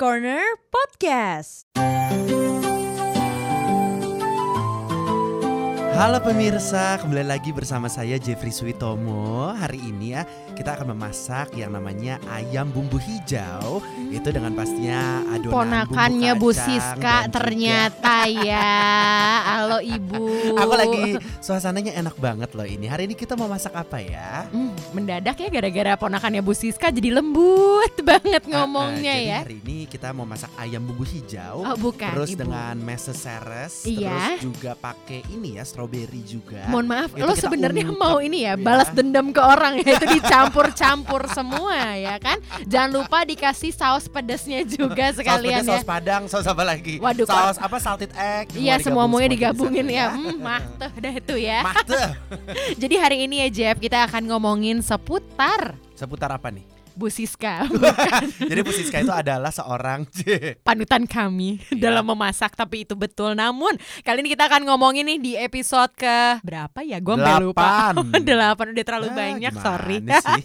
Corner Podcast. Halo pemirsa, kembali lagi bersama saya Jeffrey Suitomo. Hari ini ya kita akan memasak yang namanya ayam bumbu hijau. Itu dengan pastinya adonan Ponakannya bumbu Bu kacang Siska dan juga- ternyata ya. Halo Ibu. Aku lagi suasananya enak banget loh ini. Hari ini kita mau masak apa ya? Hmm, mendadak ya gara-gara ponakannya Bu Siska jadi lembut banget ngomongnya Ah, ah, jadi ya. Hari ini kita mau masak ayam bumbu hijau. Oh bukan Terus Ibu. dengan meseseres, Iya. terus juga pakai ini ya strawberry juga. Mohon maaf, Itu lo sebenarnya mau ini ya ya. balas dendam ke orang ya itu dicampur-campur semua ya kan. Jangan lupa dikasih saus pedasnya juga sekalian saus pedas, ya. saus padang, saus apa lagi? Waduh, saus apa salted egg? Iya semua semuanya semua digabungin di ya. sana Hmm, mah tuh dah itu ya. Mah tuh. Jadi hari ini ya Jeff kita akan ngomongin seputar Seputar apa nih? Bu Siska. Jadi Bu Siska itu adalah seorang panutan kami Iya. dalam memasak tapi itu betul namun kali ini kita akan ngomongin nih di episode ke berapa ya gue sampai lupa Delapan. udah terlalu Ah, banyak sorry sih?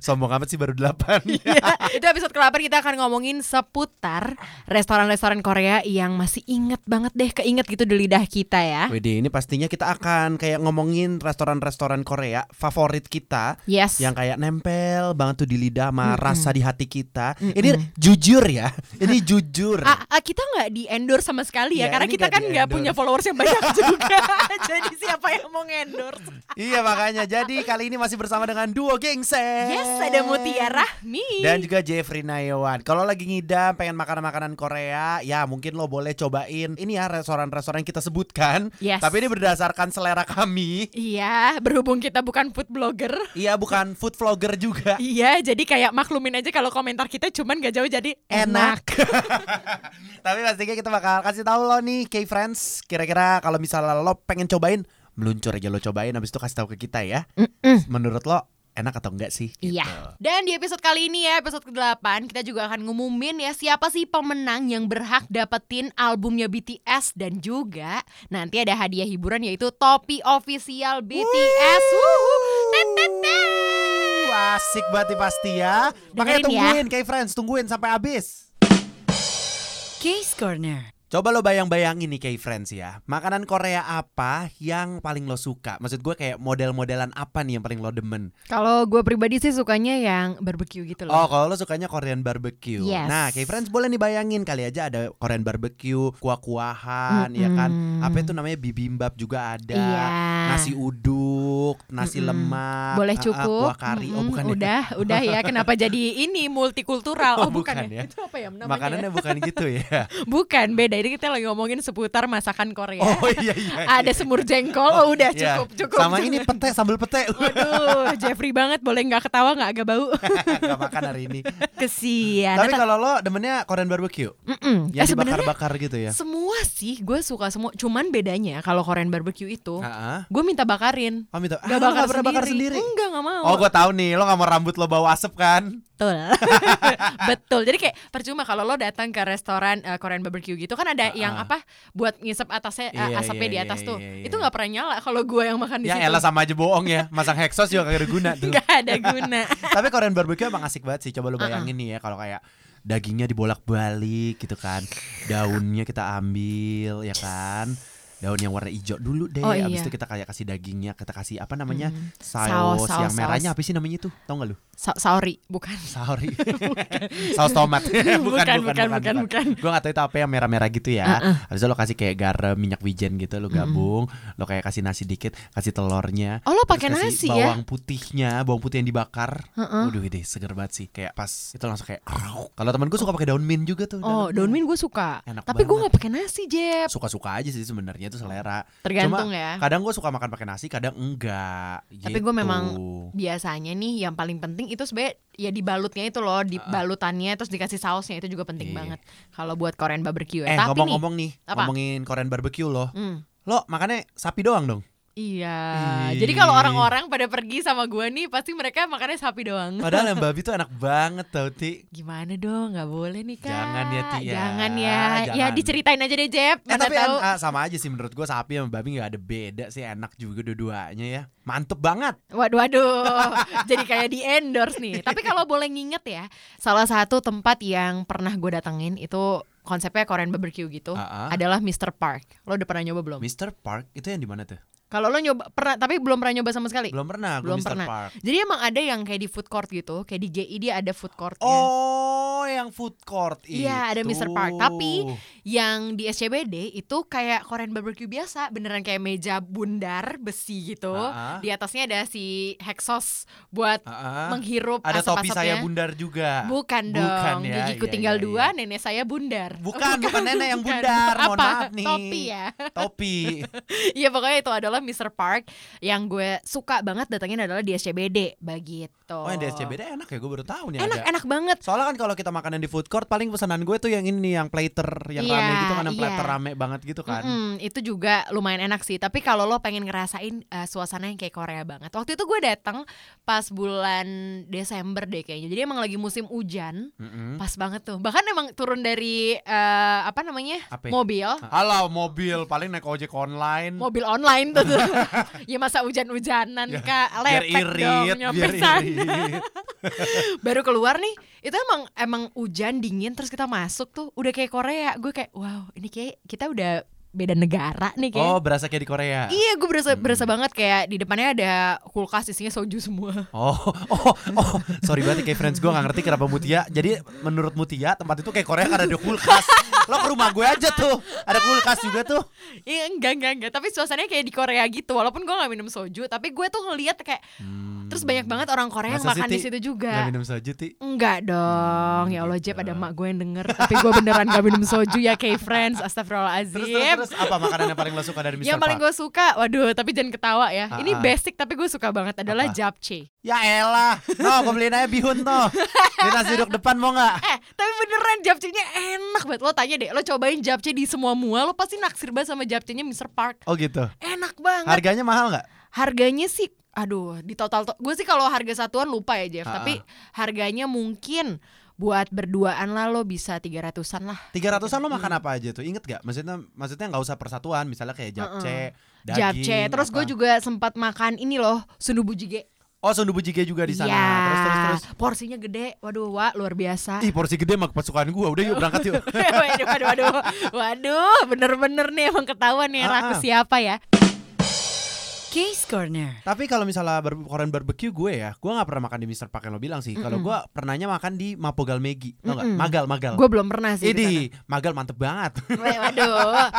Sombong amat sih baru delapan. Ya, itu episode ke-8 kita akan ngomongin seputar restoran-restoran Korea yang masih inget banget deh keinget gitu di lidah kita ya Wede, ini pastinya kita akan kayak ngomongin restoran-restoran Korea favorit kita yes yang kayak nempel banget tuh di lidah sama Mm-mm. rasa di hati kita. Mm-mm. Ini jujur ya. Ini jujur. Ah, ah, kita nggak di endorse sama sekali ya Iya, karena kita nggak kan nggak punya followers yang banyak juga jadi siapa yang mau endorse iya makanya. Jadi kali ini masih bersama dengan duo Gengseng. yes ada Mutiara Rahmi Dan juga Jeffrey Nayawan. Kalau lagi ngidam pengen makanan-makanan Korea, ya mungkin lo boleh cobain ini ya restoran-restoran yang kita sebutkan. Yes. Tapi ini berdasarkan selera kami. Iya, berhubung kita bukan food blogger. Iya, bukan food vlogger juga. Iya, jadi kayak maklumin aja kalau komentar kita cuman gak jauh jadi enak. Tapi pastinya kita bakal kasih tahu lo nih, K friends. Kira-kira kalau misalnya lo pengen cobain, meluncur aja lo cobain. Habis itu kasih tahu ke kita ya. Mm-mm. Menurut lo enak atau enggak sih? Iya. Gitu. Dan di episode kali ini ya, episode ke-8, kita juga akan ngumumin ya siapa sih pemenang yang berhak dapetin albumnya BTS dan juga nanti ada hadiah hiburan yaitu topi official BTS. Wuhu. Tet, tet, tet. Asik banget nih pasti ya. Makanya Dengerin ya. tungguin, K friends, tungguin sampai habis. Case Corner. Coba lo bayang-bayangin nih kayak friends ya Makanan Korea apa yang paling lo suka? Maksud gue kayak model-modelan apa nih yang paling lo demen? Kalau gue pribadi sih sukanya yang barbecue gitu Oh kalau lo sukanya Korean barbecue Yes. Nah kayak friends boleh nih bayangin Kali aja ada Korean barbecue Kuah-kuahan ya kan. Apa itu namanya bibimbap juga ada Iya. Nasi uduk Nasi Mm-mm. lemak Boleh cukup. Kuah kari Oh Mm-mm, bukan ya Udah, udah ya. Kenapa jadi ini multikultural? Oh, Oh, bukan, bukan ya. ya. Itu apa ya namanya? Makanannya bukan gitu ya Bukan, beda. Ini kita lagi ngomongin seputar masakan Korea. Oh iya iya, iya. Ada semur jengkol. Oh, udah Iya. cukup, cukup. Sama cukup. ini pete sambal pete Waduh, Jeffrey banget. Boleh nggak ketawa nggak agak bau? Gak makan hari ini Kesian. Tapi kalau lo demennya Korean barbecue mm-mm. Yang Eh, sebenarnya dibakar-bakar gitu ya semua sih gue suka semua. Cuman bedanya kalau Korean barbecue itu, gue minta bakarin. Oh minta Gak ah, bakar, pernah bakar sendiri. Enggak, nggak mau. Oh gue tahu nih lo gak mau rambut lo bau asap kan Betul. Betul. Jadi kayak percuma kalau lo datang ke restoran eh, Korean barbecue gitu kan ada yang Ah. apa buat ngisep atasnya eh, Iya, asapnya iya, di atas iya, tuh. iya, iya, Itu iya. nggak pernah nyala kalau gue yang makan di Ya situ. elah sama aja bohong ya Masang hexos juga gak ada guna tuh Nggak ada guna. Tapi Korean barbecue emang asik banget sih Coba lo bayangin nih ya Kalau kayak dagingnya dibolak-balik gitu kan Daunnya kita ambil ya kan Daun yang warna hijau dulu deh Oh, Abis iya. itu kita kayak kasih dagingnya Kita kasih apa namanya Hmm. Saus, Saus, yang saus, merahnya saus. apa sih namanya itu Tau gak lu? Sa- sorry, bukan. Sorry Saus tomat bukan, Bukan, bukan, bukan, bukan. Gue gak tahu itu apa yang merah-merah gitu ya Uh-uh. Habis itu lo kasih kayak garam, minyak wijen gitu Lo gabung Lo kayak kasih nasi dikit Kasih telurnya Oh lo pakai nasi ya? bawang putihnya Bawang putih yang dibakar Heeh. Waduh ide seger banget sih Kayak pas itu langsung kayak Kalau temen gue suka pakai daun mint juga tuh Oh, daun mint gue suka. Enak Tapi gue nggak pakai nasi, Jeb. Suka-suka aja sih sebenarnya itu selera Tergantung Cuma, ya. Kadang gue suka makan pakai nasi Kadang enggak Tapi gue gitu. memang biasanya nih yang paling penting itu sebenarnya ya dibalutnya itu loh, dibalutannya terus dikasih sausnya itu juga penting Iya. banget. Kalau buat Korean barbecue Eh ya. Nih, ngomong-ngomong nih, Apa? Ngomongin Korean barbecue loh hmm, Lo makannya sapi doang dong? Iya. Jadi kalau orang-orang pada pergi sama gua nih pasti mereka makannya sapi doang. Padahal yang babi tuh enak banget tau Ti. Gimana dong? Nggak boleh nih kak. Jangan ya, Ti, ya. Jangan ya. Ya Jangan. diceritain aja deh Jeb. Eh tapi tahu. ah, sama aja sih menurut gue sapi sama babi nggak ada beda sih enak juga dua-duanya ya mantep banget Waduh, waduh. Jadi kayak di endorse nih. Tapi kalau boleh nginget ya, salah satu tempat yang pernah gue datengin itu konsepnya Korean barbecue gitu. Ah, ah. Adalah Mr. Park. Lo udah pernah nyoba belum? Mr. Park itu yang di mana tuh Kalau lo nyoba pernah, tapi belum pernah nyoba sama sekali. belum pernah Belum Mr. pernah. Park Jadi emang ada yang kayak di food court gitu, kayak di GI dia ada food courtnya. oh yang food court Iya, ada itu. Mr. Park. Tapi Yang di SCBD itu kayak Korean barbecue biasa, beneran kayak meja bundar besi gitu. Ah, ah. Di atasnya ada si hexos buat Ah, ah. menghirup ada topi asap-asapnya. saya bundar juga Bukan dong, Bukan ya, gigiku iya, tinggal iya, dua, iya. nenek saya bundar. Bukan, bukan nenek yang bukan. bundar, mohon Apa? maaf nih. Topi ya. topi Iya pokoknya itu adalah Mr. Park yang gue suka banget datengin adalah di SCBD begitu. oh yang di SCBD enak ya gue baru tahu nih Enak, ada enak banget. Soalnya kan kalau kita makanan di food court paling pesanan gue tuh yang ini yang plater yang Iya, rame gitu kan yang iya. plater rame banget gitu kan. Mm-mm, itu juga lumayan enak sih. Tapi kalau lo pengen ngerasain uh, suasana yang kayak Korea banget. Waktu itu gue datang pas bulan Desember deh kayaknya. Jadi emang lagi musim hujan. Mm-mm. Pas banget tuh. Bahkan emang turun dari uh, apa namanya? Apa? Mobil. Halo mobil paling naik ojek online. Mobil online tuh, tuh. ya masa hujan-hujanan Ya, kak lepek irit, dong nyampe sana. Baru keluar nih, itu emang emang hujan dingin terus kita masuk tuh udah kayak Korea. Gue kayak wow, ini kayak kita udah beda negara nih kayak. Oh berasa kayak di Korea. Iya, gue berasa Hmm. berasa banget kayak di depannya ada kulkas isinya soju semua. Oh, oh, oh, sorry banget kayak friends gue gak ngerti kenapa Mutia. Jadi menurut Mutia tempat itu kayak Korea karena ada kulkas. Lo ke rumah gue aja tuh, ada kulkas juga tuh. Iya, enggak enggak enggak. Tapi suasananya kayak di Korea gitu. Walaupun gue gak minum soju, tapi gue tuh ngeliat kayak terus banyak banget orang Korea yang Hmm. Masa sih, makan di situ Gak juga. minum soju ti. Enggak dong, ya Allah gitu. Jeb ada mak gue yang denger Tapi gue beneran gak minum soju ya kayak friends Astagfirullahaladzim Terus, terus, terus apa makanan yang paling lo suka dari Mr. Yang paling gue suka, waduh tapi jangan ketawa ya Ah, Ini ah. basic tapi gue suka banget adalah Apa? japchae Ya elah, no gue beliin aja bihun tuh. Di nasi uduk depan mau nggak? Eh tapi beneran japchae-nya enak banget Lo tanya deh, lo cobain japchae di semua mua Lo pasti naksir banget sama japchae-nya Mr. Park Oh gitu. Enak banget Harganya mahal nggak? Harganya sih, aduh di total to Gue sih kalau harga satuan lupa ya Jeff Ah, Tapi harganya mungkin buat berduaan lah lo bisa 300an lah Tiga ratusan lo makan apa aja tuh? Inget gak? Maksudnya maksudnya nggak usah persatuan, misalnya kayak japchae, daging. Japchae. Terus gue juga sempat makan ini loh, sundubu jige. Oh sundubu jjigae juga di sana. Iya. Terus terus terus. Porsinya gede. Waduh, wah luar biasa. Ih porsi gede mah kesukaan gue. Udah yuk berangkat yuk. waduh, waduh, waduh. Waduh, bener-bener nih emang ketahuan nih Ah, raku ah. siapa ya. Case Corner. Tapi kalau misalnya bar Korean barbecue gue ya, gue nggak pernah makan di Mr. Park yang lo bilang sih. Kalau Mm-mm. gue pernahnya makan di Mapogal Megi, tau. Magal Magal. Gue belum pernah sih. Ini Magal mantep banget. Waduh,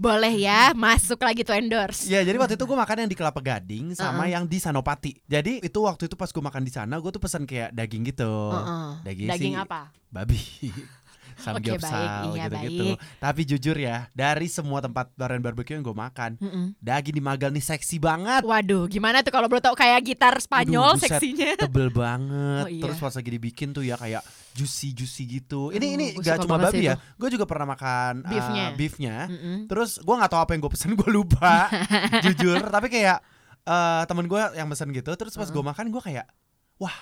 boleh ya masuk lagi tuh endorse. Ya jadi waktu itu gue makan yang di Kelapa Gading sama Uh-uh. yang di Sanopati. Jadi itu waktu itu pas gue makan di sana, gue tuh pesan kayak daging gitu. Heeh. Daging, Daging sih apa? babi. Samgyeopsal baik. Iya, gitu-gitu. Tapi jujur ya, dari semua tempat Korean barbecue yang gue makan, Mm-mm. daging di Magal nih seksi banget. Waduh, gimana tuh kalau belum tahu kayak gitar Spanyol Aduh, buset. seksinya? tebel banget Oh, iya. terus pas lagi dibikin tuh ya kayak juicy juicy gitu ini ini gak cuma babi ya gue juga pernah makan uh, Beefnya. beefnya Mm-mm. terus gue nggak tahu apa yang gue pesen gue lupa jujur tapi kayak eh temen gue yang pesen gitu terus pas Uh-uh. gue makan gue kayak wah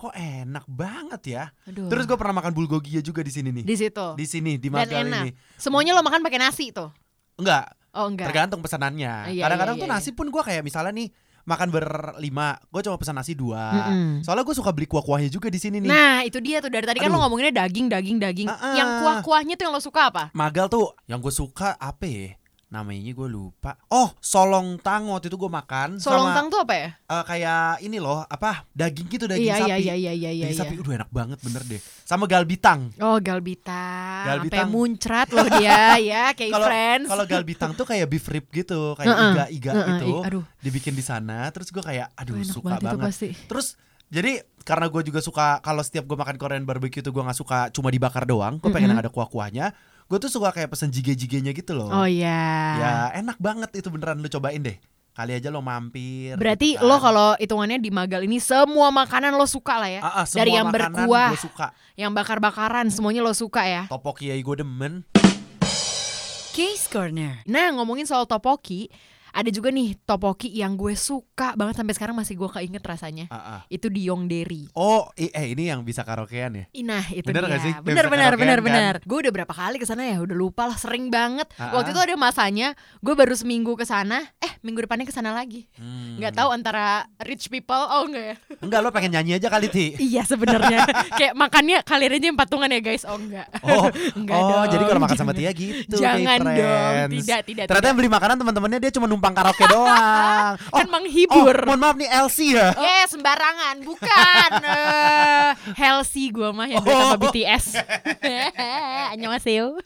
kok enak banget ya Aduh. terus gue pernah makan bulgogi juga di sini nih di situ. di sini di Magal ini Semuanya lo makan pakai nasi tuh. enggak Oh enggak. tergantung pesanannya Iya, kadang-kadang iya, tuh iya, nasi pun gue kayak misalnya nih makan berlima gue cuma pesan nasi dua Mm-mm. soalnya gue suka beli kuah-kuahnya juga di sini nih Nah itu dia tuh dari tadi kan Aduh. lo ngomonginnya daging daging daging. Ah-ah. Yang kuah-kuahnya tuh yang lo suka apa? Magal tuh yang gue suka apa ya? Namanya gue lupa. Oh, solong tang waktu itu gue makan Solontang sama tuh apa ya? eh, kayak ini loh, apa? Daging gitu daging Iya sapi. iya iya iya iya iya. daging sapi udah enak banget bener deh. Sama galbitang. Oh galbita. Galbitang. Sampai muncrat loh dia ya kayak Kalau friends. kalau galbitang tuh kayak beef rib gitu, kayak Heeh, iga-iga heeh, gitu. aduh. Dibikin di sana, terus gue kayak aduh enak suka banget, banget. pasti. Terus jadi karena gue juga suka kalau setiap gue makan Korean barbecue tuh gue nggak suka cuma dibakar doang, gue pengen yang ada kuah-kuahnya. Gue tuh suka kayak pesen jige-jigenya gitu loh. Oh iya. Ya enak banget itu beneran lu cobain deh. Kali aja lo mampir. Berarti gitu kan. lo kalau hitungannya di Magal ini semua makanan lo suka lah ya. Ah, semua Dari yang makanan berkuah, suka. yang bakar-bakaran semuanya lo suka ya. Topoki gue demen. Case Corner. Nah ngomongin soal topoki, ada juga nih topoki yang gue suka banget sampai sekarang masih gue keinget rasanya. Ah, ah. Itu di Yongderi. Oh, eh ini yang bisa karaokean ya? Nah itu Bener dia. gak sih? Bener bener bener kan? bener. Gue udah berapa kali ke sana ya? Udah lupa lah. Sering banget. Ah, Waktu ah. itu ada masanya gue baru seminggu ke sana. Eh minggu depannya ke sana lagi. Hmm. Nggak tahu antara rich people oh enggak ya? Enggak, lo pengen nyanyi aja kali, Ti. iya sebenarnya. Kayak makannya kalian aja yang patungan ya guys. Oh enggak. Oh, Enggak oh dong, jadi kalau makan sama. Tia gitu Jangan dong. Tidak tidak. Ternyata tidak. yang beli makanan teman-temannya dia cuma numpang karaoke doang. kan menghibur. Oh, mohon maaf nih Elsie ya. Ya sembarangan, bukan eh healthy gue mah yang Oh. sama BTS. Annyeonghaseyo.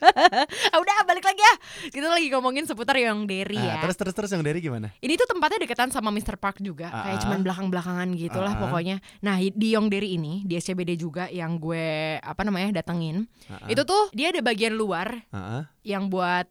ah, udah balik lagi ya. Kita lagi ngomongin seputar Yongderi Ah, ya. terus terus terus yang dari gimana? Ini tuh tempatnya deketan sama Mr. Park juga, Ah, kayak ah. cuman belakang-belakangan gitu lah Ah, ah. pokoknya. Nah di Yongderi ini, di SCBD juga yang gue apa namanya datengin, ah. itu tuh dia ada bagian luar ah. yang buat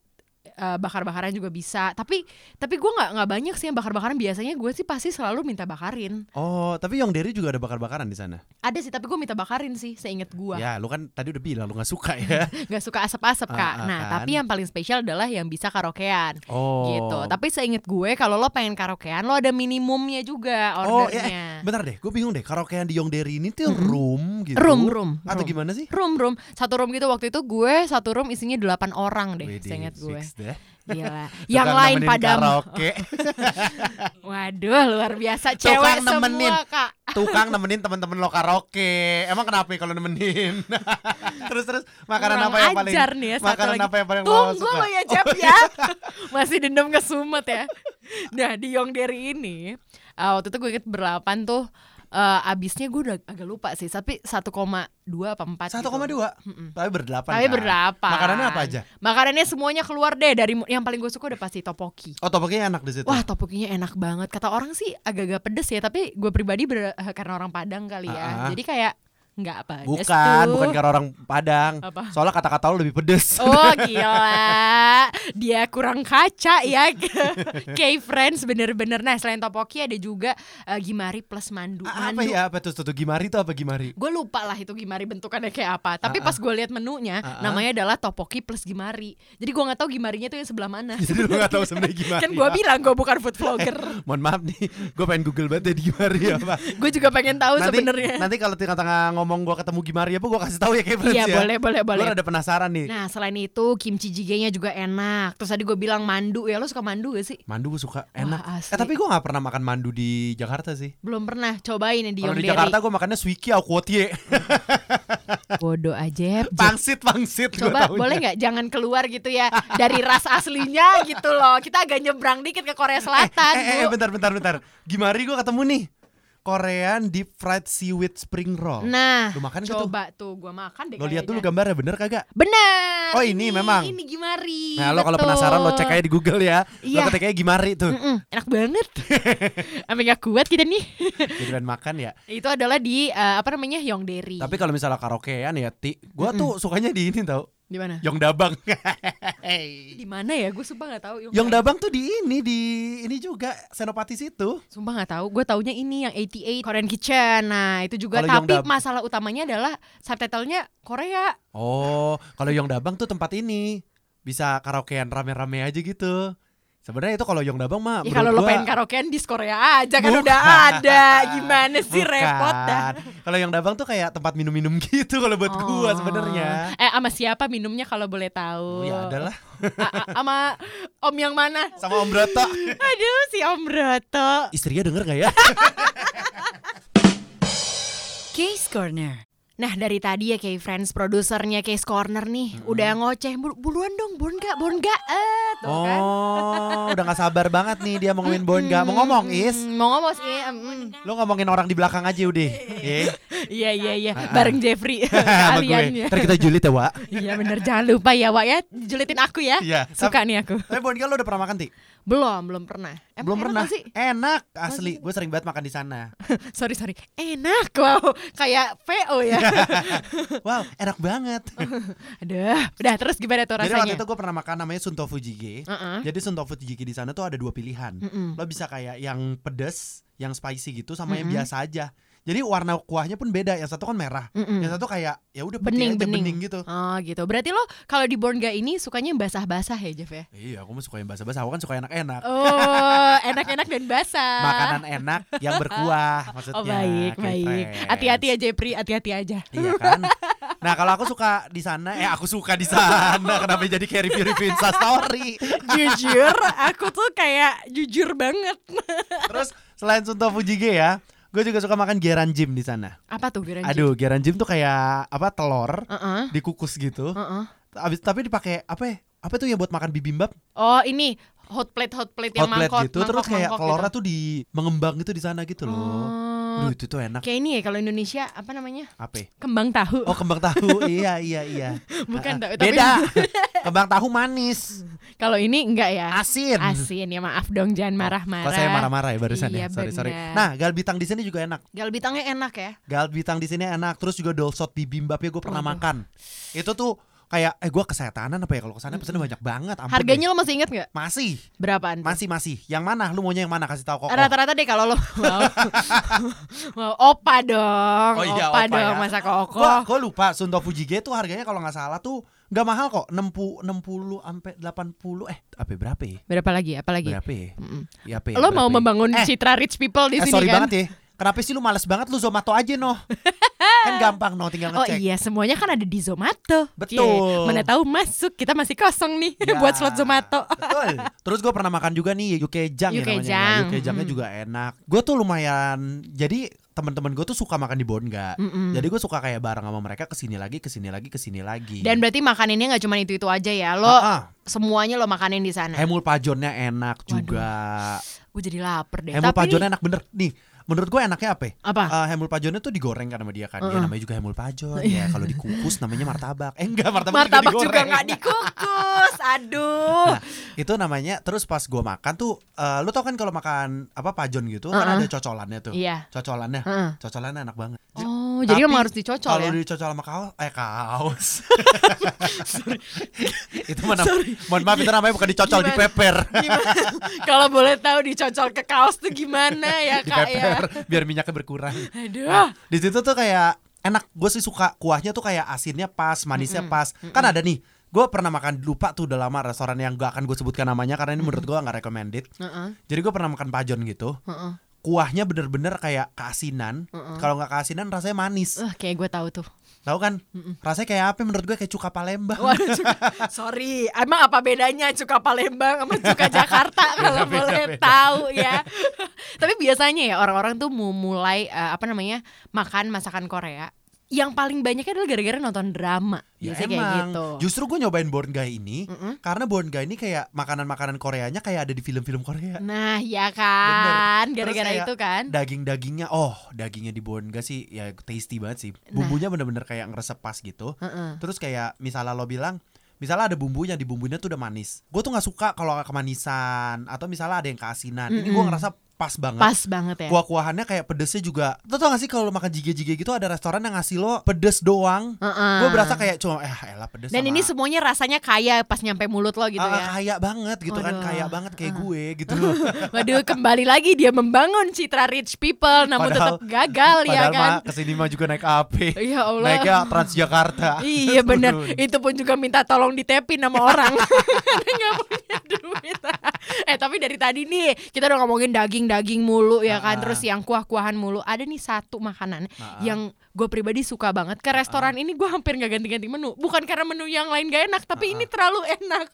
eh, bakar-bakaran juga bisa. Tapi tapi gue nggak nggak banyak sih yang bakar-bakaran. Biasanya gue sih pasti selalu minta bakarin. Oh, tapi yang dari juga ada bakar-bakaran di sana. Ada sih, tapi gue minta bakarin sih, seinget gue. Ya, lu kan tadi udah bilang lu gak suka ya. Nggak suka asap-asap Ah, kak. ah, Nah kan. tapi yang paling spesial adalah yang bisa karaokean. Oh. Gitu. Tapi seinget gue kalau lo pengen karaokean lo ada minimumnya juga Oh, ordernya. eh, eh, bentar deh, gue bingung deh. Karaokean di Yongderi ini tuh room gitu. Room, room, Atau room. gimana sih? room room satu room gitu waktu itu gue satu room isinya 8 orang deh seinget gue deh. gila yang Tukang lain nemenin pada karaoke. waduh luar biasa Tukang cewek nemenin. semua kak Tukang nemenin temen-temen lo karaoke. Emang kenapa ya kalau nemenin? terus terus makanan Kurang apa yang paling nih ya, Makanan lagi. apa yang paling lo tunggu suka? lo ya Jap ya masih dendam ke Sumet ya nah di Yongderi ini uh, waktu itu gue inget berlapan tuh uh, abisnya gue udah agak lupa sih tapi 1,2 apa 4 Satu koma dua. Mm-mm. Tapi berdelapan. Tapi kan? berdelapan. Makanannya apa aja? Makanannya semuanya keluar deh dari yang paling gue suka udah pasti topoki. Oh, topoknya enak di situ. Wah topokinya enak banget. Kata orang sih agak-agak pedes ya, tapi gue pribadi ber- karena orang Padang kali ya. Ah, ah. Jadi kayak nggak apa. bukan, bukan karena orang Padang. Apa? Soalnya kata-kata lo lebih pedes. Oh gila, dia kurang kaca ya K-Friends bener-bener Nah selain topoki ada juga eh, gimari plus mandu A- apa Mandu ya? Apa tuh? Tuh gimari tuh apa gimari? Gue lupa lah itu gimari bentukannya kayak apa Tapi Ah, ah. pas gue lihat menunya ah. Namanya adalah topoki plus gimari Jadi gue gak tahu gimarinya tuh yang sebelah mana Jadi lo gak tahu sebenarnya gimari. Kan gue bilang gue bukan food vlogger Mohon maaf nih, gue pengen google banget ya di gimari apa. Gue juga pengen tahu sebenarnya nanti kalau tengah-tengah ngomong gue ketemu gimari apa gue kasih tahu ya kayak Iya ya. boleh boleh boleh Gue ada penasaran nih. Nah selain itu kimchi jjigae-nya juga enak Terus tadi gue bilang mandu ya Lo suka mandu gak sih? Mandu gue suka enak. asli. Eh tapi gue gak pernah makan mandu di Jakarta sih. Belum pernah cobain yang di Kalau di Jakarta gue makannya suiki au kuotie. Bodoh aja Pangsit pangsit gua Coba boleh nggak jangan keluar gitu ya dari ras aslinya gitu loh. Kita agak nyebrang dikit ke Korea Selatan, Eh, eh, eh, Bu. bentar bentar bentar. Gimari gue ketemu nih. Korean deep fried seaweed spring roll. Nah, Lu makan gak tuh? coba tuh gua makan deh Lo lihat dulu gambarnya bener kagak? Bener. Oh, ini memang. Ini gimari. Nah lo kalau penasaran lo cek aja di Google ya. Lo Iya. ketik aja gimari tuh. Mm-mm, enak banget. Sampai gak kuat kita nih. Giliran makan ya. Itu adalah di eh, apa namanya Yongderi. Tapi kalau misalnya karaokean ya, Ti, gua tuh sukanya di ini tau. Di mana? Yongdabang. Di mana ya? Gue sumpah gak tahu. Yongdabang tuh di ini di ini juga Senopati situ. Sumpah gak tahu. Gue taunya ini yang 88 Korean Kitchen. Nah itu juga. Kalau Tapi Yongdab- masalah utamanya adalah subtitlenya Korea. Oh, kalau Yongdabang tuh tempat ini bisa karaokean rame-rame aja gitu. Sebenarnya itu kalau Yongdabang mah Ya kalau lo gua- pengen karaokean di Korea aja kan Bukan. udah ada. Gimana sih Bukan. repot dah. Kalau Yongdabang tuh kayak tempat minum-minum gitu kalau buat Oh. gua sebenarnya. Eh sama siapa minumnya kalau boleh tahu? Ya adalah Sama Om yang mana? sama Om Broto. Aduh si Om Broto. Istrinya denger gak ya? Case Corner. Nah dari tadi ya kayak friends produsernya Case Corner nih udah ngoceh Bur- buruan dong Bonga Bonga eh tuh kan. Oh, udah gak sabar banget nih dia mau ngomongin Bonga. Mau ngomong, Is. Mm, mau ngomong sih mm. Lu ngomongin orang di belakang aja udah. Eh, Iya iya iya bareng Jeffrey sama gue. kaliannya Ntar kita julid ya, Wak. Iya bener jangan lupa ya Wak ya Julitin aku ya Iya. Suka nih aku Tapi Bonga lu udah pernah makan, Ti? Belum belum pernah Emang Belum enak pernah. sih? Enak, asli. Gue sering banget makan di sana. sorry sorry enak wow kayak VO ya Wow, enak banget. aduh udah terus gimana tuh Jadi rasanya waktu itu gue pernah makan namanya Sunto Fujige. Heeh. Jadi Sunto Fujige di sana tuh ada dua pilihan. Mm-mm. Lo bisa kayak yang pedes, yang spicy gitu, sama yang Mm-mm. biasa aja. Jadi warna kuahnya pun beda. Yang satu kan merah, Mm-mm. yang satu kayak ya udah Bening, aja, bening. bening gitu. Oh gitu. Berarti lo kalau di Born Gak ini sukanya yang basah-basah ya Jeff ya? Iya, aku mah suka yang basah-basah. Aku kan suka enak-enak. Oh, enak-enak dan basah. Makanan enak yang berkuah maksudnya. Oh baik, kayak baik. Hati-hati ya Jepri, hati-hati aja. Iya kan? Nah kalau aku suka di sana, eh aku suka di sana. Kenapa jadi kayak review-review Insta story? jujur, aku tuh kayak jujur banget. Terus selain Sunto Fujige ya, gue juga suka makan geran jim di sana. Apa tuh Geran Aduh, geran jim tuh kayak apa telur Heeh. dikukus gitu. heeh. Abis tapi dipakai apa ya? Apa tuh yang buat makan bibimbap? Oh ini hot plate hot plate yang Hot plate mangkok, gitu. Terus mangkok, kayak mangkok telurnya gitu. tuh di mengembang gitu di sana gitu loh. Oh, Duh, itu tuh enak. kayak ini ya kalau Indonesia apa namanya? Apa? ya? Kembang tahu. Oh, kembang tahu. iya, iya, iya. Bukan Ah, tahu, tapi- Beda. kembang tahu manis, Kalau ini enggak ya? asin. Asin ya maaf dong jangan marah-marah. Kalau saya marah-marah ya barusan Iya, ya. Sorry, sorry. benar. Nah, galbitang di sini juga enak. Galbitangnya enak ya. Galbitang di sini enak. Terus juga dolsot bibimbapnya gue pernah Waduh. makan. Itu tuh kayak eh gue kesetanan apa ya kalau ke sana pesannya banyak banget. ampun Harganya deh. lo masih inget nggak? masih, Berapaan? tuh? masih, masih. Yang mana? Lu maunya yang mana? Kasih tahu kok. Rata-rata deh kalau lo mau. mau opa dong. Oh iya, opa, opa dong ya. masa koko. Gua, gua lupa Sunto Fujige tuh harganya kalau nggak salah tuh nggak mahal kok 60 60 sampai 80 eh apa ya, berapa ya? Berapa lagi? Apa lagi? Berapa ya? Ya, apa ya? Lo mau Berapa ya? membangun Eh, citra rich people di eh, sini sorry kan? banget ya. Kenapa sih lu males banget lu Zomato aja noh? kan gampang noh tinggal Oh ngecek. iya, semuanya kan ada di Zomato. Betul. Cie, Mana tahu masuk, kita masih kosong nih Ya, buat slot Zomato. Betul. Terus gue pernah makan juga nih Yukejang ya namanya. Yukejang, Yukejangnya mm. juga enak. Gue tuh lumayan jadi teman-teman gue tuh suka makan di Bonga. Mm-mm. Jadi gue suka kayak bareng sama mereka ke sini lagi, ke sini lagi, ke sini lagi. Dan berarti makanannya nggak cuma itu itu aja ya, lo Ah, ah. semuanya lo makanin di sana. Hemul pajonnya enak juga. Gue jadi lapar deh. Hemul Tapi pajonnya nih, enak bener. Nih, menurut gue enaknya apa? ya? apa? Eh, hemul pajonnya tuh digoreng kan sama dia kan. Ya Uh-uh. namanya juga hemul pajon. ya kalau dikukus namanya martabak. Eh enggak, martabak, Martabak juga, juga digoreng. nggak dikukus. Aduh. Nah, itu namanya terus pas gua makan tuh eh, lu tau kan kalau makan apa pajon gitu kan Uh-uh. ada cocolannya tuh. Iya. Cocolannya. Heeh. Cocolannya enak banget. Oh, jadi Tapi emang harus dicocol Kalau ya? dicocol sama kaos, eh kaos. itu mana? Mohon maaf itu namanya bukan dicocol, Gimana? dipeper. Gimana? Kalau boleh tahu dicocol ke kaos tuh gimana ya kak ya? biar minyaknya berkurang. Aduh. Nah, di situ tuh kayak enak. Gue sih suka kuahnya tuh kayak asinnya pas, manisnya Mm-mm, pas. Kan ada nih. Gue pernah makan lupa tuh udah lama restoran yang gak akan gue sebutkan namanya karena ini menurut gue nggak recommended. Heeh, Jadi gue pernah makan pajon gitu. heeh, Kuahnya bener-bener kayak keasinan. heeh. Kalau nggak keasinan rasanya manis. Eh, kayak gue tahu tuh. Tahu kan? Mm-mm. Rasanya kayak apa? Menurut gue kayak cuka Palembang. Waduh, cuka. sorry, emang apa bedanya cuka Palembang sama cuka Jakarta kalau Beda, boleh tahu ya? Tapi biasanya ya orang-orang tuh mau mulai eh, apa namanya makan masakan Korea. Yang paling banyaknya adalah gara-gara nonton drama. Ya Biasanya kayak emang. gitu. Justru gue nyobain Born Guy ini Mm-mm. karena Born Guy ini kayak makanan-makanan Koreanya kayak ada di film-film Korea. Nah, ya kan, gara-gara kayak itu kan. Daging-dagingnya, oh dagingnya di Born Guy sih ya tasty banget sih. Nah. Bumbunya bener-bener kayak ngeresep pas gitu. Heeh. Terus kayak misalnya lo bilang, misalnya ada bumbunya di bumbunya tuh udah manis. Gue tuh nggak suka kalau kemanisan atau misalnya ada yang keasinan. Ini gue ngerasa pas banget. Pas banget ya. Kuah-kuahannya kayak pedesnya juga. Lo tau gak sih kalau makan jige-jige gitu ada restoran yang ngasih lo pedes doang. Heeh. Gue berasa kayak cuma eh elah pedes Dan sama- ini semuanya rasanya kaya pas nyampe mulut lo gitu Ah, ya. kaya banget gitu kan Waduh. kaya banget kayak Ah. gue gitu loh Waduh, kembali lagi dia membangun citra rich people namun Padahal- tetap gagal ya padahal kan. mah ke sini mah juga naik AP Ya Allah. naiknya Transjakarta Iya benar. Turun. Itu pun juga minta tolong ditepin sama orang. Nggak punya duit. eh tapi dari tadi nih kita udah ngomongin daging-daging mulu ya kan. Ah. Terus yang kuah-kuahan mulu. Ada nih satu makanan Ah. yang gue pribadi suka banget. Ke restoran ini gue hampir nggak ganti-ganti menu. Bukan karena menu yang lain gak enak, tapi Ah. ini terlalu enak.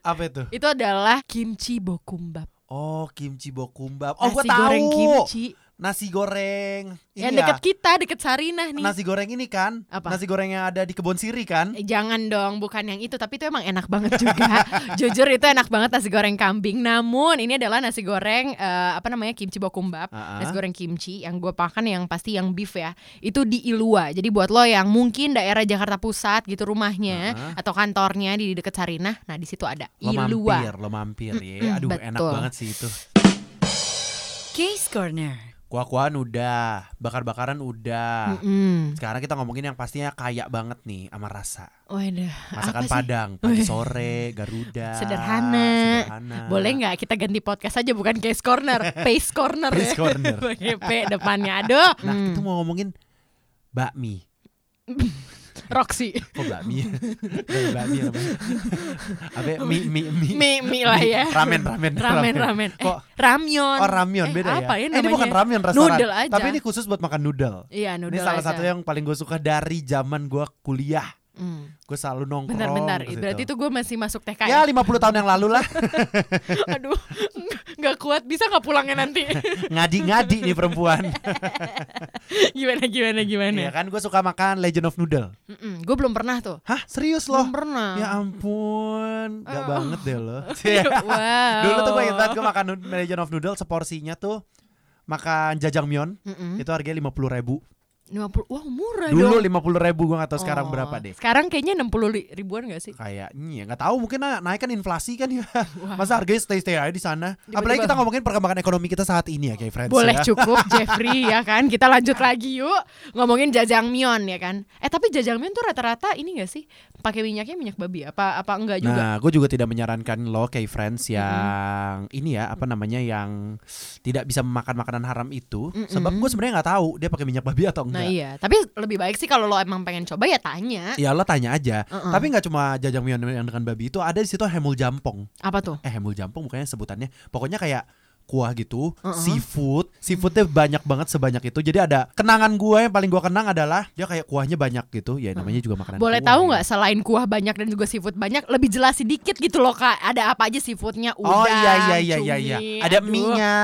apa itu Itu adalah kimchi bokumbap. oh kimchi bokumbap oh gue tahu goreng kimchi. Nasi goreng ini yang ya deket kita, deket Sarinah nih. nasi goreng ini kan Apa? nasi goreng yang ada di kebun siri kan Eh, Jangan dong, bukan yang itu. Tapi itu emang enak banget juga. Jujur itu enak banget nasi goreng kambing. Namun ini adalah nasi goreng eh, apa namanya kimchi bokumbap. Ah, ah. Nasi goreng kimchi yang gue makan yang pasti yang beef ya. Itu di Ilua. Jadi buat lo yang mungkin daerah Jakarta Pusat gitu rumahnya Ah, atau kantornya di deket Sarinah. Nah di situ ada lo Ilua. mampir lo mampir ya aduh enak betul. banget sih itu Case Corner. Kuah-kuahan udah, bakar-bakaran udah. Mm-mm. Sekarang kita ngomongin yang pastinya kaya banget nih sama rasa. Waduh, Masakan? Padang, pagi sore, Garuda. Sederhana. sederhana. Boleh nggak kita ganti podcast aja bukan case corner, pace corner Pace ya. corner. Pakai P depannya. Aduh. Nah, Hmm. kita mau ngomongin bakmi. Roxy. Kok bakmi? Bakmi namanya. Apa? ya? Mie, mie, mie. Mie, mie lah ya. Ramen, ramen, Ramen, ramen. Eh, Kok ramyon. Oh ramyeon Eh, beda ya? apa ya Eh, ini bukan ramyeon restoran. Noodle aja. Tapi ini khusus buat makan noodle. Iya, noodle ini salah aja. satu yang paling gue suka dari zaman gue kuliah. Hmm. Gue selalu nongkrong. Bentar-bentar, berarti itu gue masih masuk TK Ya ya? 50 tahun yang lalu lah Aduh, nggak kuat. Bisa nggak pulangnya nanti? Ngadi-ngadi nih perempuan gimana, gimana, gimana? Iya kan gue suka makan Legend of Noodle gue belum pernah tuh. Hah serius loh? Belum pernah. Ya ampun Gak Oh. banget deh lo wow. Dulu tuh gue ingat banget gue makan Legend of Noodle Seporsinya tuh Makan jajangmyeon Mm-mm. Itu harganya 50 ribu 50, wah murah Dulu dong. 50 ribu gue gak tau sekarang Oh, berapa deh Sekarang kayaknya 60 li- ribuan gak sih? Kayaknya nggak tahu mungkin na- naik kan inflasi kan ya. Wah. Masa harganya stay stay aja di sana. Apalagi kita ngomongin perkembangan ekonomi kita saat ini ya kayak friends Boleh ya. cukup Jeffrey ya kan Kita lanjut lagi yuk Ngomongin jajangmyeon ya kan Eh tapi jajangmyeon tuh rata-rata ini gak sih pakai minyaknya minyak babi Apa apa enggak juga Nah, gue juga tidak menyarankan lo kayak friends yang ini ya apa namanya yang tidak bisa memakan makanan haram itu, Mm-mm. sebab gue sebenarnya nggak tahu dia pakai minyak babi atau Nah enggak. iya Tapi lebih baik sih kalau lo emang pengen coba ya tanya Ya lo tanya aja. Uh-uh. Tapi nggak cuma jajangmyeon yang dengan babi itu ada di situ hemul jampong. Apa tuh? Eh hemul jampong bukannya sebutannya. Pokoknya kayak kuah gitu, Uh-uh. seafood, seafoodnya banyak banget sebanyak itu. Jadi ada kenangan gue yang paling gue kenang adalah dia kayak kuahnya banyak gitu. Ya namanya juga makanan. Boleh kuah tahu ya. nggak selain kuah banyak dan juga seafood banyak Lebih jelasin dikit gitu loh kak Ada apa aja seafoodnya Udang, Oh iya iya iya iya iya. Ada aduh. mie-nya,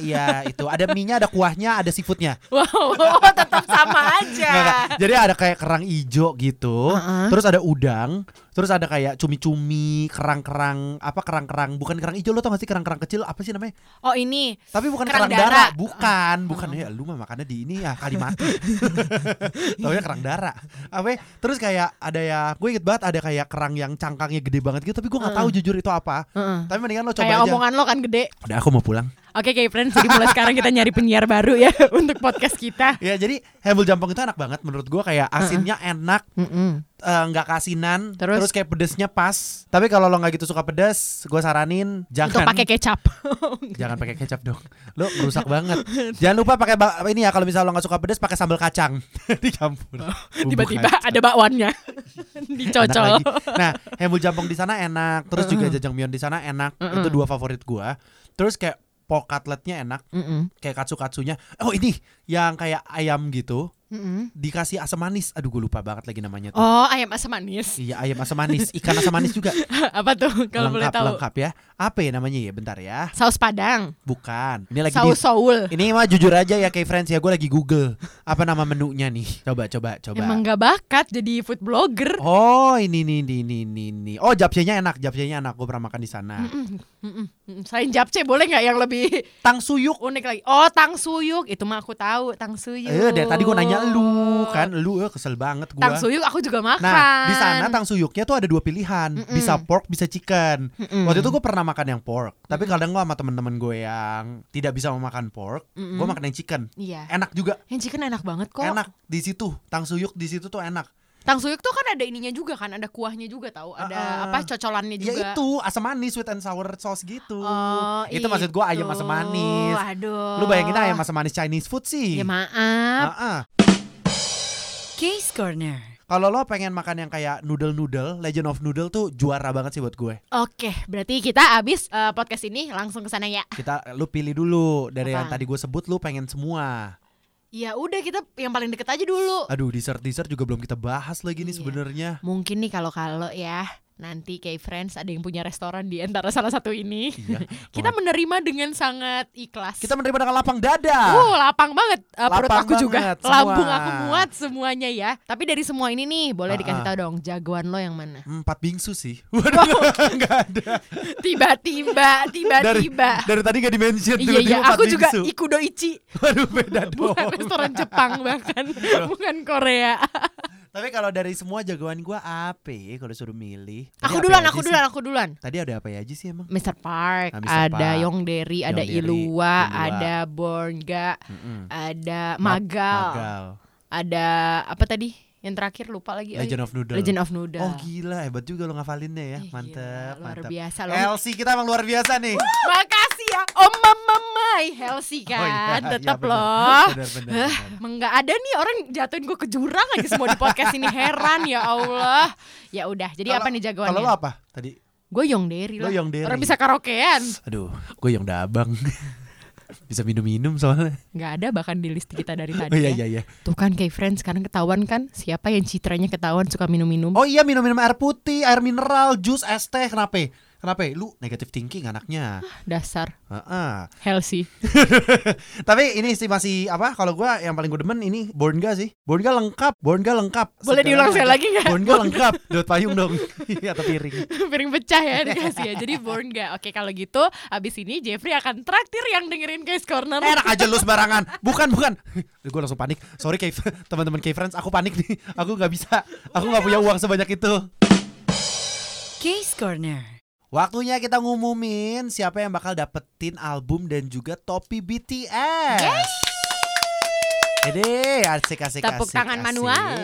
ya itu. Ada mie-nya, ada kuahnya, ada seafoodnya. Wow tetap sama aja nggak. Jadi ada kayak kerang ijo gitu. Uh-uh. Terus ada udang, terus ada kayak cumi-cumi, kerang-kerang, apa kerang-kerang, bukan kerang ijo lo tau gak sih kerang-kerang kecil apa sih namanya? Oh ini Tapi bukan Kerang kerang, darah, darah. bukan, bukan ya lu mah makannya di ini ya kali mati. Taunya kerang darah. Apa? ya? Terus kayak ada ya, gue inget banget ada kayak kerang yang cangkangnya gede banget gitu, tapi gue nggak tahu jujur itu apa. Tapi mendingan lo coba Kayak aja. omongan lo kan gede Udah aku mau pulang. Oke kayak friends Jadi mulai sekarang kita nyari penyiar baru ya Untuk podcast kita Ya jadi hembul jampong itu enak banget menurut gue kayak asinnya enak, eh, nggak kasinan, Terus? terus? kayak pedesnya pas. Tapi kalau lo nggak gitu suka pedes, gue saranin Untuk jangan pakai kecap jangan pakai kecap dong. Lo merusak banget. Jangan lupa pakai ini ya kalau misalnya lo nggak suka pedes pakai sambal kacang dicampur. Bumbu Tiba-tiba ada bakwannya Dicocol. Nah, hembul jampong di sana enak, terus juga jajangmyeon di sana enak. Uh-uh. Itu dua favorit gua. Terus kayak pork cutletnya enak, Mm-mm. kayak katsu-katsunya. Oh, ini yang kayak ayam gitu, Mm-mm. dikasih asam manis. Aduh, gue lupa banget lagi namanya tuh. Oh ayam asam manis Iya, ayam asam manis, ikan asam manis juga. Apa tuh kalau boleh lengkap, tahu lengkap ya. Apa ya namanya ya? Bentar ya. Saus padang Bukan. Ini lagi Saus di soul Ini mah jujur aja ya kayak friends ya, gue lagi Google apa nama menunya nih. Coba coba coba. Emang gak bakat jadi food blogger Oh, ini nih ini ini ini ini. Oh, japsenya enak, japsenya enak. Gue pernah makan di sana. Mm-mm. Mm-mm. Mm. Selain japce boleh nggak yang lebih Tang suyuk. unik lagi Oh tang suyuk Itu mah aku tahu Tang suyuk Eh, dari tadi gue nanya lu kan, lu eh, kesel banget gue. Tang suyuk aku juga makan Nah, di sana tang suyuknya tuh ada dua pilihan, Mm-mm. bisa pork, bisa chicken. Mm-mm. Waktu itu gue pernah makan yang pork, tapi kadang gue sama temen-temen gue yang tidak bisa memakan pork, Mm-mm. gue makan yang chicken. Iya Enak juga, Yang chicken enak banget kok enak di situ. Tang suyuk di situ tuh enak. Tang suyuk tuh kan ada ininya juga kan, ada kuahnya juga tahu, ada ah. apa cocolannya Ya juga. itu asam manis sweet and sour sauce gitu. Oh, itu maksud gue ayam asam manis. Aduh. Lu bayangin ayam asam manis Chinese food sih. Ya maaf. Ah, ah. Case Corner. Kalau lo pengen makan yang kayak noodle-noodle, Legend of Noodle tuh juara banget sih buat gue. Oke, berarti kita abis eh, podcast ini langsung ke sana ya. Kita lu pilih dulu dari yang Apa? tadi gue sebut lu pengen semua. Ya udah kita yang paling deket aja dulu. Aduh, dessert-dessert juga belum kita bahas lagi nih Iya. sebenarnya. Mungkin nih kalau kalau ya nanti kayak friends ada yang punya restoran di antara salah satu ini. Iya. kita menerima dengan sangat ikhlas. Kita menerima dengan lapang dada. Uh, lapang banget uh, perut Lapang aku juga. banget, semua. Lambung aku muat semuanya ya. Tapi dari semua ini nih, boleh Ah, dikasih ah. tahu dong jagoan lo yang mana? Empat bingsu sih. Waduh, nggak ada. Tiba-tiba, tiba-tiba. Dari tadi gak dimention Iya iya, aku juga bingsu. Ikudo Ichi, Waduh, beda dong. bukan restoran Jepang bahkan, bukan Korea. Tapi kalau dari semua jagoan gua apa ya kalau suruh milih? Tadi Aku duluan, aku duluan, aku duluan. Tadi ada apa aja sih emang? Mr. Park, Ah, Mr. ada Park. Yongderi, ada Yongderi, Ilua, Ilua. ada Bornga, Mm-mm. ada Ma- Magal, Magal. ada apa tadi? Yang terakhir lupa lagi. Oh, Legend of Noodle. Legend of Noodle. Oh gila hebat juga lo ngafalinnya ya. Ih, Mantep, gila, luar mantep. biasa loh. LC kita emang luar biasa nih. Makasih ya Om Mama Mai Healthy Oh iya, kan iya, Tetap bener. loh Bener, bener, ada nih orang jatuhin gue ke jurang aja semua di podcast ini heran ya Allah. Ya udah, jadi Kalau- apa nih jagoannya? Kalau lo apa tadi? Gue Yongderi Lo lah. Yongderi. Orang bisa karaokean. Aduh, gue yang dabang. bisa minum-minum soalnya. Nggak ada bahkan di list kita dari tadi Oh iya ya. iya iya. Tuh kan kayak friends sekarang ketahuan kan siapa yang citranya ketahuan suka minum-minum. Oh iya minum-minum air putih, air mineral, jus, es teh. Kenapa? Kenapa? Lu negatif thinking anaknya. Dasar Heeh. healthy. Tapi ini sih masih apa? Kalau gua yang paling gue demen ini Bornga sih. Bornga lengkap, Bornga lengkap. Boleh diulang sekali lagi nggak? Bornga lengkap. Dapat payung dong. Iya, atau piring. Piring pecah ya dikasih ya. Jadi born gak? Oke kalau gitu abis ini Jeffrey akan traktir yang dengerin Guys Corner. Enak aja lu sembarangan. Bukan, bukan. gue langsung panik. Sorry K teman-teman K friends, aku panik nih. Aku nggak bisa. Aku nggak punya uang sebanyak itu. Case Corner. Waktunya kita ngumumin siapa yang bakal dapetin album dan juga topi BTS. Ini asik asik Tepuk asik, tangan asik. manual.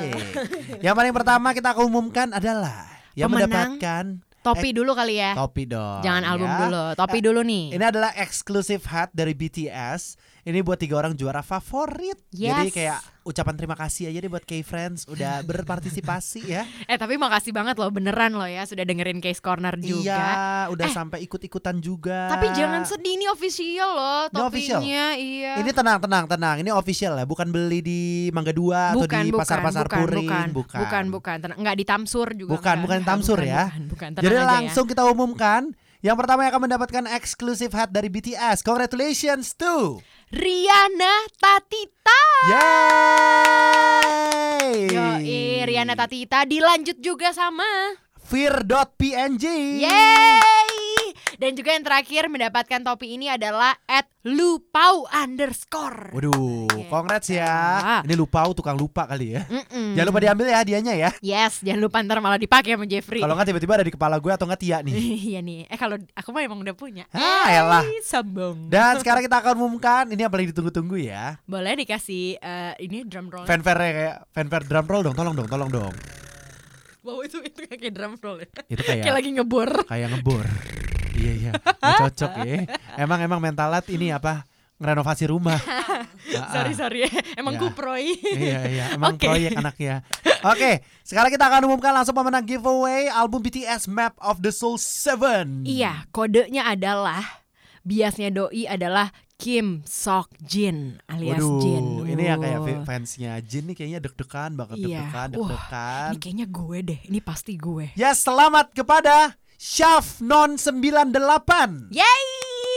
yang paling pertama kita akan umumkan adalah yang Pemenang. mendapatkan Topi dulu kali ya. topi dong. Jangan album ya. dulu, topi Eh, dulu nih. Ini adalah exclusive hat dari BTS. Ini buat tiga orang juara favorit. Jadi Yes. kayak ucapan terima kasih aja deh buat K-Friends udah berpartisipasi ya. Eh tapi makasih banget loh beneran loh ya sudah dengerin Case Corner juga. Iya, udah Eh. sampai ikut-ikutan juga. Tapi jangan sedih ini official loh Ini official? topinya. Iya. Ini tenang, tenang, tenang. Ini official ya, bukan beli di Mangga Dua atau bukan, di bukan, pasar-pasar bukan, puring, bukan, bukan. bukan, bukan, Tenang, nggak di Tamsur juga. Bukan, bukan Tamsur bukan, ya. Bukan, bukan. Tenang Jadi aja ya. langsung kita umumkan yang pertama yang akan mendapatkan exclusive hat dari BTS. Congratulations to Riana Tatita. Yay! Yoi, Riana Tatita dilanjut juga sama. Fear.png Yeay! Dan juga yang terakhir mendapatkan topi ini adalah at lupau underscore. Waduh, Oke. congrats ya. Ah. Ini lupa tukang lupa kali ya. Mm-mm. Jangan lupa diambil ya hadiahnya ya. Yes, jangan lupa ntar malah dipakai sama Jeffrey. Kalau nggak tiba-tiba ada di kepala gue atau nggak Tia nih. iya nih. Eh kalau aku mah emang udah punya. Ah, elah. Sombong. Dan sekarang kita akan umumkan ini yang paling ditunggu-tunggu ya. Boleh dikasih eh, ini drum roll. Fanfare kayak fanfare drum roll dong, tolong dong, tolong dong. Wow itu itu kayak drum roll ya. Itu Kayak kayak lagi ngebor. kayak ngebor. Iya iya, cocok ya. Emang emang mentalat ini apa? Ngerenovasi rumah. Ah, sorry ah. sorry. Emang Ya. kuproy. iya iya, emang Oke. proyek anaknya. Oke, sekarang kita akan umumkan langsung pemenang giveaway album BTS Map of the Soul 7. Iya, kodenya adalah biasnya doi adalah Kim Sok Jin alias Waduh, Jin. ini ya kayak fansnya Jin nih kayaknya deg-degan banget, Iya. deg-degan, Wah, deg-degan. Ini kayaknya gue deh. Ini pasti gue. Ya, selamat kepada Shaf Non 98. Yeay!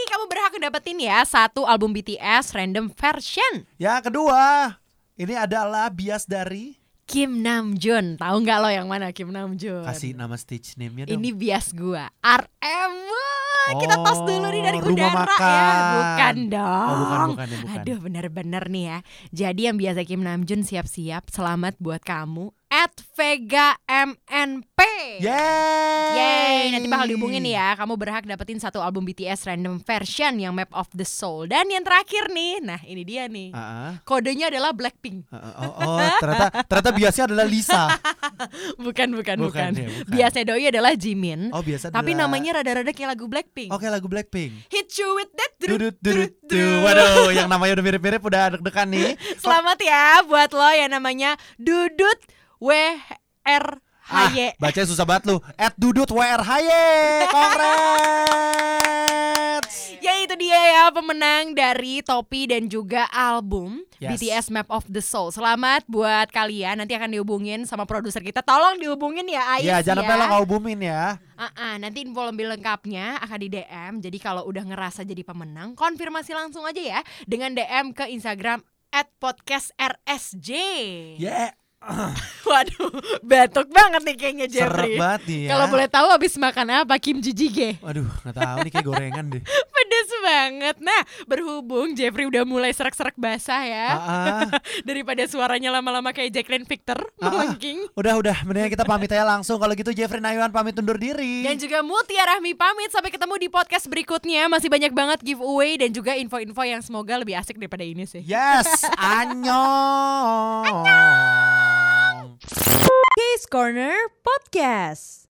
Kamu berhak dapetin ya satu album BTS random version. Yang kedua, ini adalah bias dari Kim Namjoon. Tahu nggak lo yang mana Kim Namjoon? kasih nama stage name-nya dong. Ini bias gua. RM. Wah, Kita tos dulu nih dari Oh, udara makan. ya. Bukan dong. Oh, bukan, bukan, ya, bukan. Aduh, bener-bener nih ya. Jadi yang biasa Kim Namjoon siap-siap. Selamat buat kamu. At Vega MNP. Yeay. Yeay, nanti bakal dihubungin ya. Kamu berhak dapetin satu album BTS random version yang Map of the Soul. Dan yang terakhir nih, nah ini dia nih. Ah. Kodenya adalah Blackpink. Ah, Oh, oh, ternyata ternyata biasnya adalah Lisa. Bukan, bukan, Bukan, bukan. ya, bukan. Biasa doi adalah Jimin. Oh, biasa Tapi adalah- namanya rada-rada kayak lagu Blackpink. Oke, lagu Blackpink. Hit you with that Dudut dudut du. Waduh, yang namanya udah mirip-mirip udah deg-degan nih. Selamat ya buat lo yang namanya Dudut W R H Ah, Y. bacanya susah banget lu. At Dudut WRHY. Congrats. Ya itu dia ya pemenang dari topi dan juga album Yes. BTS Map of the Soul. Selamat buat kalian. Nanti akan dihubungin sama produser kita. Tolong dihubungin ya Ais Ya, jangan sampai ya. lo ngehubungin ya. Ah, nanti info lebih lengkapnya akan di DM. Jadi kalau udah ngerasa jadi pemenang, konfirmasi langsung aja ya dengan DM ke Instagram @podcastrSJ. Ya, Waduh, batuk banget nih kayaknya Jeffrey. banget nih ya. Kalau boleh tahu habis makan apa? Kimchi jjigae. Waduh, nggak tahu nih kayak gorengan deh. Pedes banget. Nah, berhubung Jeffrey udah mulai serak-serak basah ya. Daripada suaranya lama-lama kayak Jacqueline Victor melengking. Udah, udah, mendingan kita pamit aja langsung. Kalau gitu Jeffrey Nayuan pamit undur diri. Dan juga Mutia Rahmi pamit sampai ketemu di podcast berikutnya. Masih banyak banget giveaway dan juga info-info yang semoga lebih asik daripada ini sih. Yes, annyeong. Case Corner Podcast.